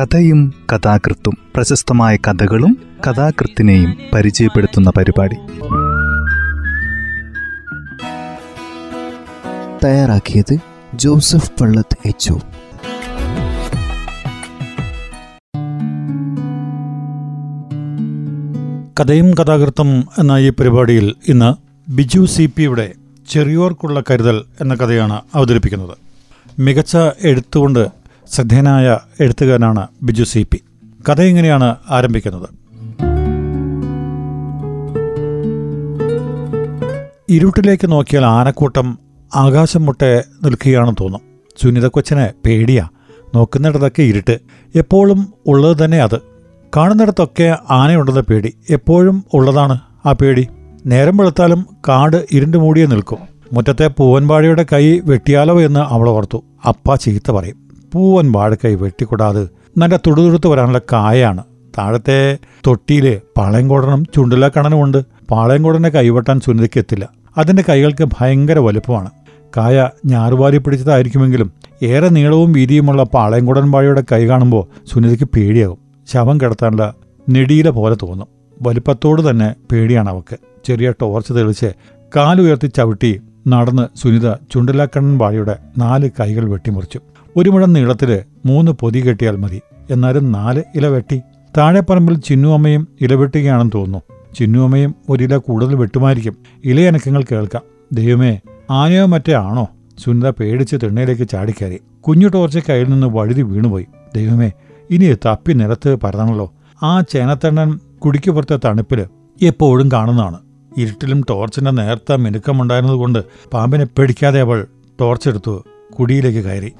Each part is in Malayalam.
കഥയും കഥാകൃത്തും പ്രശസ്തമായ കഥകളും കഥാകൃത്തിനെയും പരിചയപ്പെടുത്തുന്ന പരിപാടി. തയ്യാറാക്കിയത് ജോസഫ് പള്ളത്ത് എച്ച് കഥയും കഥാകൃത്തും എന്ന ഈ പരിപാടിയിൽ ഇന്ന് ബിജു സി പിയുടെ ചെറിയോർക്കുള്ള കരുതൽ എന്ന കഥയാണ് അവതരിപ്പിക്കുന്നത്. മികച്ച എഴുത്തുകൊണ്ട് ശ്രദ്ധേയനായ എഴുത്തുകാരനാണ് ബിജു സി പി. കഥ ഇങ്ങനെയാണ് ആരംഭിക്കുന്നത്. ഇരുട്ടിലേക്ക് നോക്കിയാൽ ആനക്കൂട്ടം ആകാശം മുട്ടെ നിൽക്കുകയാണെന്ന് തോന്നും. സുനിത പേടിയാ. നോക്കുന്നിടത്തൊക്കെ ഇരുട്ട്. എപ്പോഴും ഉള്ളത് തന്നെ അത്. കാണുന്നിടത്തൊക്കെ ആനയുണ്ടെന്ന പേടി. എപ്പോഴും ഉള്ളതാണ് ആ പേടി. നേരം വെളുത്താലും കാട് ഇരുണ്ടു മൂടിയേ നിൽക്കും. മുറ്റത്തെ പൂവൻപാടിയുടെ കൈ വെട്ടിയാലോ എന്ന് അവൾ ഓർത്തു. അപ്പ ചീത്ത പറയും. പൂവൻ വാഴക്കൈ വെട്ടിക്കൂടാതെ നല്ല തുടുതുടുത്ത് വരാനുള്ള കായാണ് താഴത്തെ തൊട്ടിയിൽ പാളയംകോടനും ചുണ്ടിലക്കണനുമുണ്ട് പാളയംകോടനെ കൈവെട്ടാൻ സുനിതയ്ക്ക് എത്തില്ല അതിന്റെ കൈകൾക്ക് ഭയങ്കര വലുപ്പമാണ്. കായ ഞാറുവാരി പിടിച്ചതായിരിക്കുമെങ്കിലും ഏറെ നീളവും വീതിയുമുള്ള പാളയംകുടൻ വാഴയുടെ കൈ കാണുമ്പോൾ സുനിതയ്ക്ക് പേടിയാകും. ശവം കിടത്താനുള്ള നെടിയില പോലെ തോന്നും. വലുപ്പത്തോട് തന്നെ പേടിയാണ് അവക്ക്. ചെറിയ ടോർച്ച് തെളിച്ച് കാലുയർത്തി ചവിട്ടി നടന്ന് സുനിത ചുണ്ടലാക്കണ്ണൻ വാഴയുടെ നാല് കൈകൾ വെട്ടിമുറിച്ചു. ഒരു മുഴം നീളത്തിൽ മൂന്ന് പൊതി കെട്ടിയാൽ മതി. എന്നാലും നാല് ഇല വെട്ടി. താഴെപ്പറമ്പിൽ ചിന്നുവമ്മയും ഇല വെട്ടുകയാണെന്ന് തോന്നുന്നു. ചിന്നുവമ്മയും ഒരില കൂടുതൽ വെട്ടുമായിരിക്കും. ഇലയനക്കങ്ങൾ കേൾക്കാം. ദൈവമേ ആനയോ മറ്റേ ആണോ? സുനിത പേടിച്ച് തിണ്ണയിലേക്ക് ചാടിക്കയറി. കുഞ്ഞു ടോർച്ച് കയ്യിൽ നിന്ന് വഴുതി വീണുപോയി. ദൈവമേ ഇനി തപ്പി നിലത്ത് പരതണല്ലോ. ആ ചേനത്തണ്ണൻ കുടിക്കുപുറത്തെ തണുപ്പിൽ എപ്പോഴും കാണുന്നതാണ്. ഇരുട്ടിലും ടോർച്ചിന്റെ നേർത്ത മിനുക്കമുണ്ടായിരുന്നതുകൊണ്ട് പാമ്പിനെ പേടിക്കാതെ അവൾ ടോർച്ചെടുത്തു കുടിയിലേക്ക് കയറി.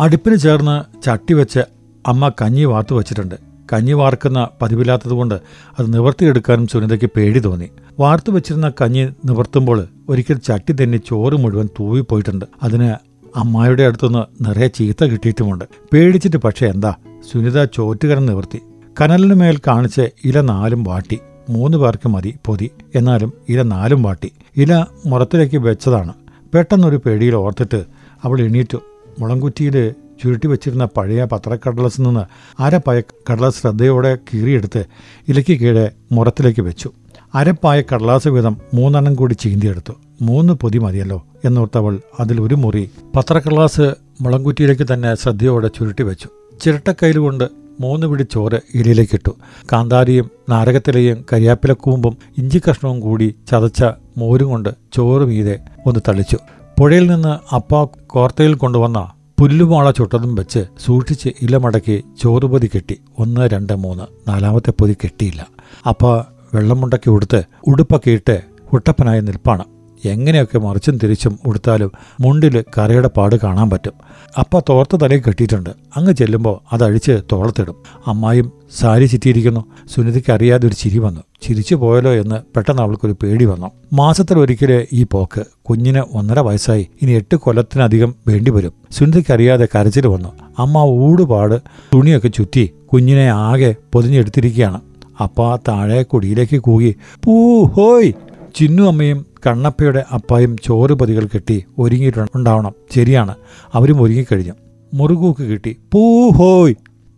അടുപ്പിന് ചേർന്ന് ചട്ടി വെച്ച് അമ്മ കഞ്ഞി വാർത്തു വച്ചിട്ടുണ്ട്. കഞ്ഞി വാർക്കുന്ന പതിവില്ലാത്തതുകൊണ്ട് അത് നിവർത്തിയെടുക്കാനും സുനിതയ്ക്ക് പേടി തോന്നി. വാർത്തു വെച്ചിരുന്ന കഞ്ഞി നിവർത്തുമ്പോൾ ഒരിക്കൽ ചട്ടി തന്നെ ചോറ് മുഴുവൻ തൂവിപ്പോയിട്ടുണ്ട്. അതിന് അമ്മായിയുടെ അടുത്തുനിന്ന് നിറയെ ചീത്ത കിട്ടിയിട്ടുമുണ്ട്. പേടിച്ചിട്ട് പക്ഷേ എന്താ? സുനിത ചോറ്റുകരം നിവർത്തി. കനലിന് മേൽ കാണിച്ച് ഇല നാലും വാട്ടി. മൂന്ന് പേർക്ക് മതി പൊതി. എന്നാലും ഇല നാലും വാട്ടി. ഇല മുറത്തിലേക്ക് വെച്ചതാണ്. പെട്ടെന്നൊരു പേടിയിൽ ഓർത്തിട്ട് അവൾ എണീറ്റു. മുളംകുറ്റിയിൽ ചുരുട്ടി വെച്ചിരുന്ന പഴയ പത്രക്കടലസിൽ നിന്ന് അരപ്പായ കടലാസ് ശ്രദ്ധയോടെ കീറിയെടുത്ത് ഇലയ്ക്ക് കീഴെ മുറത്തിലേക്ക് വെച്ചു. അരപ്പായ കടലാസ് വീതം മൂന്നെണ്ണം കൂടി ചീന്തിയെടുത്തു. മൂന്ന് പൊതി മതിയല്ലോ എന്നോർത്തവൾ അതിൽ ഒരു മുറി പത്രക്കടലാസ് മുളംകുറ്റിയിലേക്ക് തന്നെ ശ്രദ്ധയോടെ ചുരുട്ടി വെച്ചു. ചിരട്ടക്കൈൽ കൊണ്ട് മൂന്ന് പിടി ചോറ് ഇലയിലേക്കിട്ടു കാന്താരിയും നാരകത്തിലയും കരിയാപ്പിലക്കൂമ്പും ഇഞ്ചി കഷ്ണവും കൂടി ചതച്ച മോരും കൊണ്ട് ചോറ് മീതെ ഒന്ന് തളിച്ചു. പുഴയിൽ നിന്ന് അപ്പ കോർത്തയിൽ കൊണ്ടുവന്ന പുല്ലുമാള ചുട്ടതും വെച്ച് സൂക്ഷിച്ച് ഇലമടക്കി ചോറുപൊതി കെട്ടി. ഒന്ന് രണ്ട് മൂന്ന്. നാലാമത്തെ പൊതി കെട്ടിയില്ല. അപ്പ വെള്ളമുണ്ടക്കി ഉടുത്ത് ഉടുപ്പൊക്കെ ഇട്ട് കുട്ടപ്പനായി നിൽപ്പാണ്. എങ്ങനെയൊക്കെ മറിച്ചും തിരിച്ചും ഉടുത്താലും മുണ്ടിൽ കറയുടെ പാട് കാണാൻ പറ്റും. അപ്പ തോർത്ത് തലയിൽ കെട്ടിയിട്ടുണ്ട്. അങ്ങ് ചെല്ലുമ്പോൾ അതഴിച്ച് തോളത്തിടും. അമ്മായും സാരി ചുറ്റിയിരിക്കുന്നു. സുനിതയ്ക്ക് അറിയാതെ ഒരു ചിരി വന്നു. ചിരിച്ചു പോയല്ലോ എന്ന് പെട്ടെന്ന് അവൾക്കൊരു പേടി വന്നു. മാസത്തിലൊരിക്കൽ ഈ പോക്ക് കുഞ്ഞിന് ഒന്നര വയസ്സായി. ഇനി എട്ട് കൊല്ലത്തിനധികം വേണ്ടിവരും സുനിതയ്ക്ക് അറിയാതെ കരച്ചിൽ വന്നു. അമ്മ ഊടുപാട് തുണിയൊക്കെ ചുറ്റി കുഞ്ഞിനെ ആകെ പൊതിഞ്ഞെടുത്തിരിക്കുകയാണ്. അപ്പ താഴെ കുടിയിലേക്ക് കൂകി പൂ ഹോയ്! ചിന്നു അമ്മയും കണ്ണപ്പയുടെ അപ്പായും ചോറ് പതികൾ കെട്ടി ഒരുങ്ങിയിട്ടുണ്ടാവണം ശരിയാണ്. അവരും ഒരുങ്ങിക്കഴിഞ്ഞു. മുറുകൂക്ക് കിട്ടി. പൂ ഹോയ്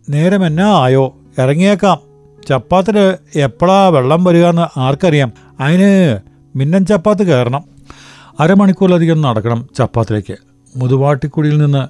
നേരം എന്നാ ആയോ? ഇറങ്ങിയേക്കാം. ചപ്പാത്തിന് എപ്പോഴാ വെള്ളം വരിക എന്ന് ആർക്കറിയാം. അതിന് മിന്നൻ ചപ്പാത്ത് കയറണം. അരമണിക്കൂറിലധികം നടക്കണം ചപ്പാത്തിലേക്ക്. മുതുവാട്ടിക്കുടിയിൽ നിന്ന്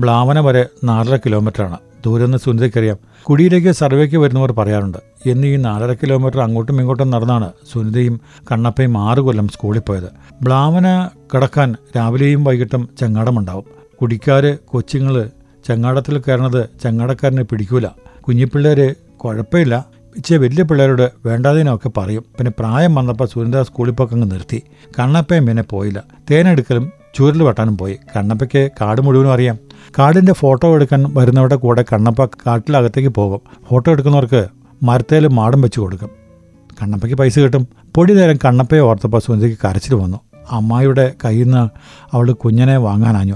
ബ്ലാവന വരെ നാലര കിലോമീറ്ററാണ്. ദൂരെന്ന് സുനിതയ്ക്കറിയാം കുടിയിലേക്ക് സർവേക്ക് വരുന്നവർ പറയാറുണ്ട്. എന്ന് ഈ നാലര കിലോമീറ്റർ അങ്ങോട്ടും ഇങ്ങോട്ടും നടന്നാണ് സുനിതയും കണ്ണപ്പയും ആറ് കൊല്ലം സ്കൂളിൽ പോയത്. ബ്ലാവന കടക്കാൻ രാവിലെയും വൈകിട്ടും ചെങ്ങാടമുണ്ടാവും. കുടിക്കാര് കൊച്ചുങ്ങൾ ചങ്ങാടത്തിൽ കയറണത് ചങ്ങാടക്കാരനെ പിടിക്കൂല. കുഞ്ഞിപ്പിള്ളേർ കുഴപ്പമില്ല. ഇച്ചിരി വലിയ പിള്ളേരോട് വേണ്ടാതിനൊക്കെ പറയും. പിന്നെ പ്രായം വന്നപ്പോൾ സുനിത സ്കൂളിൽ പോക്ക് അങ്ങ് നിർത്തി. കണ്ണപ്പയും പിന്നെ പോയില്ല. തേനെടുക്കലും ചൂരൽ വെട്ടാനും പോയി. കണ്ണപ്പയ്ക്ക് കാട് മുഴുവനും അറിയാം. കാടിന്റെ ഫോട്ടോ എടുക്കാൻ വരുന്നവരുടെ കൂടെ കണ്ണപ്പ കാട്ടിലകത്തേക്ക് പോകും. ഫോട്ടോ എടുക്കുന്നവർക്ക് മരത്തേൽ മാടം വെച്ച് കൊടുക്കും. കണ്ണപ്പയ്ക്ക് പൈസ കിട്ടും. പൊടി നേരം കണ്ണപ്പയെ ഓർത്തപ്പോൾ സുനിതയ്ക്ക് കരച്ചിൽ വന്നു. അമ്മായിയുടെ കയ്യിൽ നിന്ന് അവൾ കുഞ്ഞിനെ വാങ്ങാനാഞ്ഞു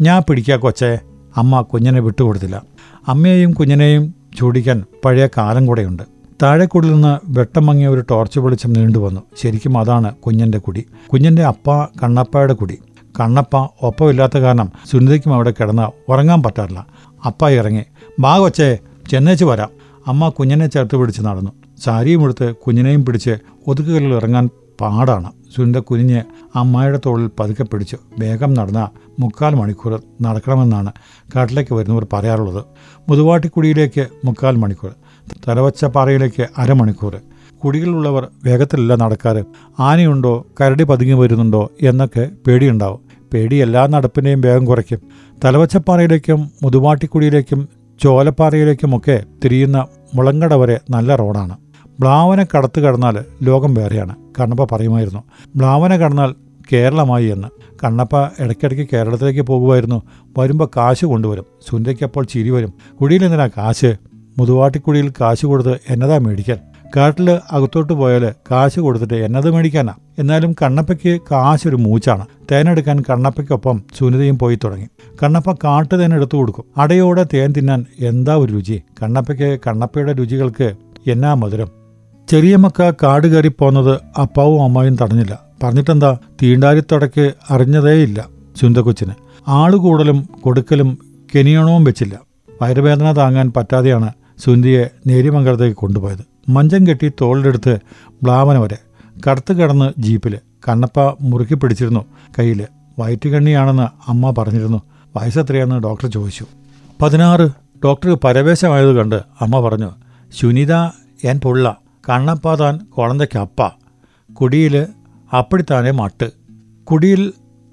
ഞാൻ പിടിക്കാ കൊച്ചേ. അമ്മ കുഞ്ഞിനെ വിട്ടുകൊടുത്തില്ല അമ്മയെയും കുഞ്ഞിനെയും ചൂടിക്കാൻ പഴയ കാലം കൂടെയുണ്ട് താഴെക്കുടിൽ നിന്ന് വെട്ടം മങ്ങിയ ഒരു ടോർച്ച് വെളിച്ചം നീണ്ടുവന്നു ശരിക്കും അതാണ് കുഞ്ഞിന്റെ കുടി. കുഞ്ഞിന്റെ അപ്പ കണ്ണപ്പയുടെ കുടി. കണ്ണപ്പ ഒപ്പമില്ലാത്ത കാരണം സുനിതയ്ക്കും അവിടെ കിടന്ന് ഉറങ്ങാൻ പറ്റാറില്ല. അപ്പ ഇറങ്ങി. ബാ കൊച്ചേ. ചെന്നേച്ച് വരാം. അമ്മ കുഞ്ഞിനെ ചേർത്ത് പിടിച്ച് നടന്നു. സാരിയും എടുത്ത് കുഞ്ഞിനെയും പിടിച്ച് ഒതുക്കുകളിൽ ഇറങ്ങാൻ പാടാണ്. സുനിത കുഞ്ഞ് അമ്മായിയുടെ തോളിൽ പതുക്കെ പിടിച്ചു വേഗം നടന്ന മുക്കാൽ മണിക്കൂർ നടക്കണമെന്നാണ് കാട്ടിലേക്ക് വരുന്നവർ പറയാറുള്ളത്. മുതുവാട്ടിക്കുടിയിലേക്ക് മുക്കാൽ മണിക്കൂർ തലവച്ച തലവച്ചപ്പാറയിലേക്ക് അരമണിക്കൂർ. കുടികളിലുള്ളവർ വേഗത്തിലല്ല നടക്കാറ്. ആനയുണ്ടോ കരടി പതുങ്ങി വരുന്നുണ്ടോ എന്നൊക്കെ പേടിയുണ്ടാവും. പേടി എല്ലാ നടപ്പിനെയും വേഗം കുറയ്ക്കും. തലവച്ചപ്പാറയിലേക്കും മുതുവാട്ടിക്കുടിയിലേക്കും ചോലപ്പാറയിലേക്കുമൊക്കെ തിരിയുന്ന മുളങ്കട വരെ നല്ല റോഡാണ്. ബ്ലാവന കടത്ത് കടന്നാൽ ലോകം വേറെയാണ് കണ്ണപ്പ പറയുമായിരുന്നു. ബ്ലാവന കടന്നാൽ കേരളമായി എന്ന്. കണ്ണപ്പ ഇടയ്ക്കിടയ്ക്ക് കേരളത്തിലേക്ക് പോകുമായിരുന്നു. വരുമ്പോൾ കാശ് കൊണ്ടുവരും. സുന്ദയ്ക്ക് അപ്പോൾ ചിരി വരും. കുഴിയിൽ എന്തിനാ കാശ്? മുതുവാട്ടിക്കുടിയിൽ കാശ് കൊടുത്ത് എന്നതാ മേടിക്കാൻ? കാട്ടിൽ അകത്തോട്ട് പോയാൽ കാശ് കൊടുത്തിട്ട് എന്നത് മേടിക്കാനാ. എന്നാലും കണ്ണപ്പയ്ക്ക് കാശ് ഒരു മൂച്ചാണ് തേനെടുക്കാൻ കണ്ണപ്പയ്ക്കൊപ്പം സുനിതയും പോയി തുടങ്ങി. കണ്ണപ്പ കാട്ട് തേൻ എടുത്തു കൊടുക്കും. അടയോടെ തേൻ തിന്നാൻ എന്താ ഒരു രുചി? കണ്ണപ്പയ്ക്ക് കണ്ണപ്പയുടെ രുചികൾക്ക് എന്നാ മധുരം? ചെറിയ ചെറിയമ്മക്ക കാട് കയറി പോന്നത് അപ്പാവും അമ്മായും തടഞ്ഞില്ല. പറഞ്ഞിട്ടെന്താ? തീണ്ടാരിത്തടയ്ക്ക് അറിഞ്ഞതേയില്ല സുന്ദക്കൊച്ചിന് ആളുകൂടലും കൊടുക്കലും കെനിയണവും വെച്ചില്ല. വയറുവേദന താങ്ങാൻ പറ്റാതെയാണ് സുന്ദിയെ നേരിമംഗലത്തേക്ക് കൊണ്ടുപോയത്. മഞ്ചം കെട്ടി തോളിലെടുത്ത് ബ്ലാവന വരെ. കടത്ത് കിടന്ന് ജീപ്പിൽ കണ്ണപ്പ മുറുക്കി പിടിച്ചിരുന്നു. കയ്യിൽ വയറ്റുകണ്ണിയാണെന്ന് അമ്മ പറഞ്ഞിരുന്നു. വയസ്സെത്രയാണെന്ന് ഡോക്ടർ ചോദിച്ചു. പതിനാറ്. ഡോക്ടർ പരവേശമായത് കണ്ട് അമ്മ പറഞ്ഞു സുനിത എൻ പുള്ള. കണ്ണപ്പ താൻ കുളന്തയ്ക്കപ്പ. കുടിയിൽ അപ്പടിത്താനെ മട്ട്. കുടിയിൽ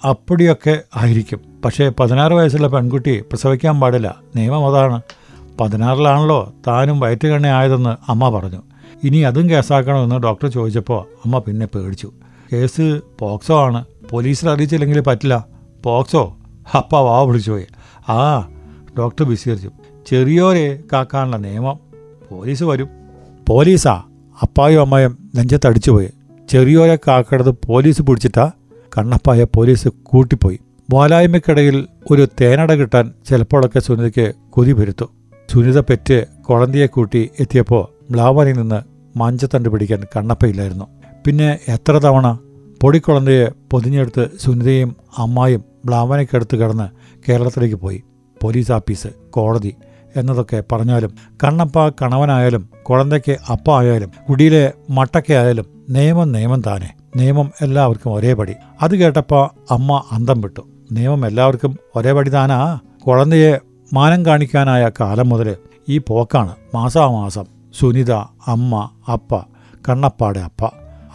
അപ്പടിയൊക്കെ ആയിരിക്കും. പക്ഷേ പതിനാറ് വയസ്സുള്ള പെൺകുട്ടി പ്രസവിക്കാൻ പാടില്ല. നിയമം അതാണ്. പതിനാറിലാണല്ലോ താനും വയറ്റുകണ്ണ ആയതെന്ന് അമ്മ പറഞ്ഞു. ഇനി അതും കേസാക്കണമെന്ന് ഡോക്ടർ ചോദിച്ചപ്പോൾ അമ്മ പിന്നെ പേടിച്ചു. കേസ് പോക്സോ ആണ്. പോലീസിൽ അറിയിച്ചില്ലെങ്കിൽ പറ്റില്ല. പോക്സോ? അപ്പ വാ വിളിച്ചുപോയി ആ ഡോക്ടർ വിശീകരിച്ചു ചെറിയോരെ കാക്കാനുള്ള നിയമം. പോലീസ് വരും. പോലീസാ? അപ്പായും അമ്മയും നെഞ്ചത്തടിച്ചുപോയി ചെറിയോരെ കാക്കടത് പോലീസ് പിടിച്ചിട്ടാ കണ്ണപ്പായ പോലീസ് കൂട്ടിപ്പോയി. വാലായ്മയ്ക്കിടയിൽ ഒരു തേനട കിട്ടാൻ ചിലപ്പോഴൊക്കെ സുനിതയ്ക്ക് കൊതി വരുത്തു. സുനിത പെറ്റ് കുളന്തിയെ കൂട്ടി എത്തിയപ്പോൾ മ്ലാവനിൽ നിന്ന് മഞ്ചത്തണ്ട് പിടിക്കാൻ കണ്ണപ്പയില്ലായിരുന്നു. പിന്നെ എത്ര തവണ പൊടിക്കുളന്തയെ പൊതിഞ്ഞെടുത്ത് സുനിതയും അമ്മായും ബ്ലാവനയ്ക്കടുത്ത് കിടന്ന് കേരളത്തിലേക്ക് പോയി. പോലീസ് ആഫീസ് കോടതി എന്നതൊക്കെ പറഞ്ഞാലും കണ്ണപ്പ കണവനായാലും കുളന്തയ്ക്ക് അപ്പ ആയാലും കുടിയിലെ മട്ടക്കയായാലും നിയമം നിയമം താനെ. നിയമം എല്ലാവർക്കും ഒരേപടി അത് കേട്ടപ്പോൾ അമ്മ അന്തം വിട്ടു. നിയമം എല്ലാവർക്കും ഒരേപടി താനാ. കുളന്തയെ മാനം കാണിക്കാനായ കാലം മുതൽ ഈ പോക്കാണ്. മാസാമാസം സുനിത അമ്മ അപ്പ കണ്ണപ്പാടെ അപ്പ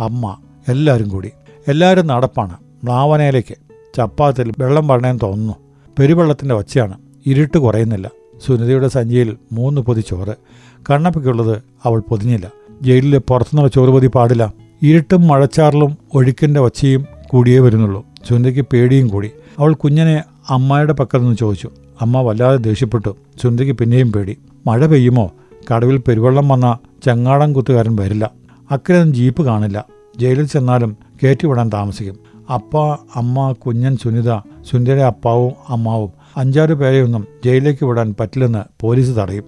അമ്മ എല്ലാവരും കൂടി. എല്ലാവരും നടപ്പാണ്. മ്ലാവനയിലേക്ക് ചപ്പാത്തിൽ വെള്ളം പറഞ്ഞേന്ന് തോന്നുന്നു. പെരുവെള്ളത്തിന്റെ ഒച്ചയാണ് ഇരുട്ട് കുറയുന്നില്ല. സുനിതയുടെ സഞ്ചിയിൽ മൂന്ന് പൊതി ചോറ്. കണ്ണപ്പയ്ക്കുള്ളത് അവൾ പൊതിഞ്ഞില്ല. ജയിലിൽ പുറത്തുനിന്നുള്ള ചോറ് പൊതി പാടില്ല. ഇരുട്ടും മഴച്ചാറിലും ഒഴുക്കിന്റെ ഒച്ചയും കൂടിയേ വരുന്നുള്ളൂ. സുനിതയ്ക്ക് പേടിയും കൂടി. അവൾ കുഞ്ഞിനെ അമ്മായുടെ പക്കൽ നിന്ന് ചോദിച്ചു. അമ്മ വല്ലാതെ ദേഷ്യപ്പെട്ടു. സുനന്ദയ്ക്ക് പിന്നെയും പേടി. മഴ പെയ്യുമോ? കടവിൽ പെരുവെള്ളം വന്ന ചങ്ങാടം കുത്തുകാരൻ വരില്ല. അക്കരൊന്നും ജീപ്പ് കാണില്ല. ജയിലിൽ ചെന്നാലും കയറ്റിവിടാൻ താമസിക്കും. അപ്പ അമ്മ കുഞ്ഞൻ സുനിത സുനിതയുടെ അപ്പാവും അമ്മാവും അഞ്ചാറ് പേരെയൊന്നും ജയിലിലേക്ക് വിടാൻ പറ്റില്ലെന്ന് പോലീസ് തടയും.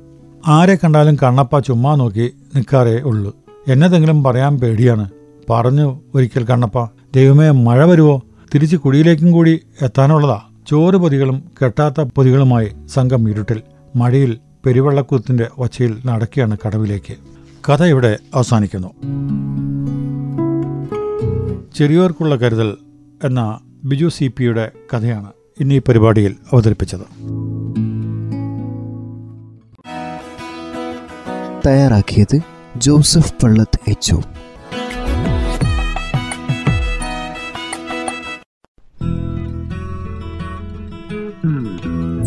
ആരെ കണ്ടാലും കണ്ണപ്പ ചുമ്മാ നോക്കി നിൽക്കാറേ ഉള്ളൂ. എന്നതെങ്കിലും പറയാൻ പേടിയാണ്. പറഞ്ഞു ഒരിക്കൽ കണ്ണപ്പ ദൈവമേ മഴ വരുവോ? തിരിച്ച് കുഴിയിലേക്കും കൂടി എത്താനുള്ളതാ. ചോറ് പൊതികളും കെട്ടാത്ത പൊതികളുമായി സംഘം ഇരുട്ടിൽ മഴയിൽ പെരുവെള്ളക്കുത്തിന്റെ ഒച്ചയിൽ നടക്കുകയാണ് കടവിലേക്ക്. കഥ ഇവിടെ അവസാനിക്കുന്നു. ചെറിയവർക്കുള്ള കരുതൽ എന്ന ബിജു സി പിയുടെ കഥയാണ് ഇന്ന് ഈ പരിപാടിയിൽ അവതരിപ്പിച്ചത്. തയ്യാറാക്കിയത് ജോസഫ് പള്ളത്ത് എച്ച്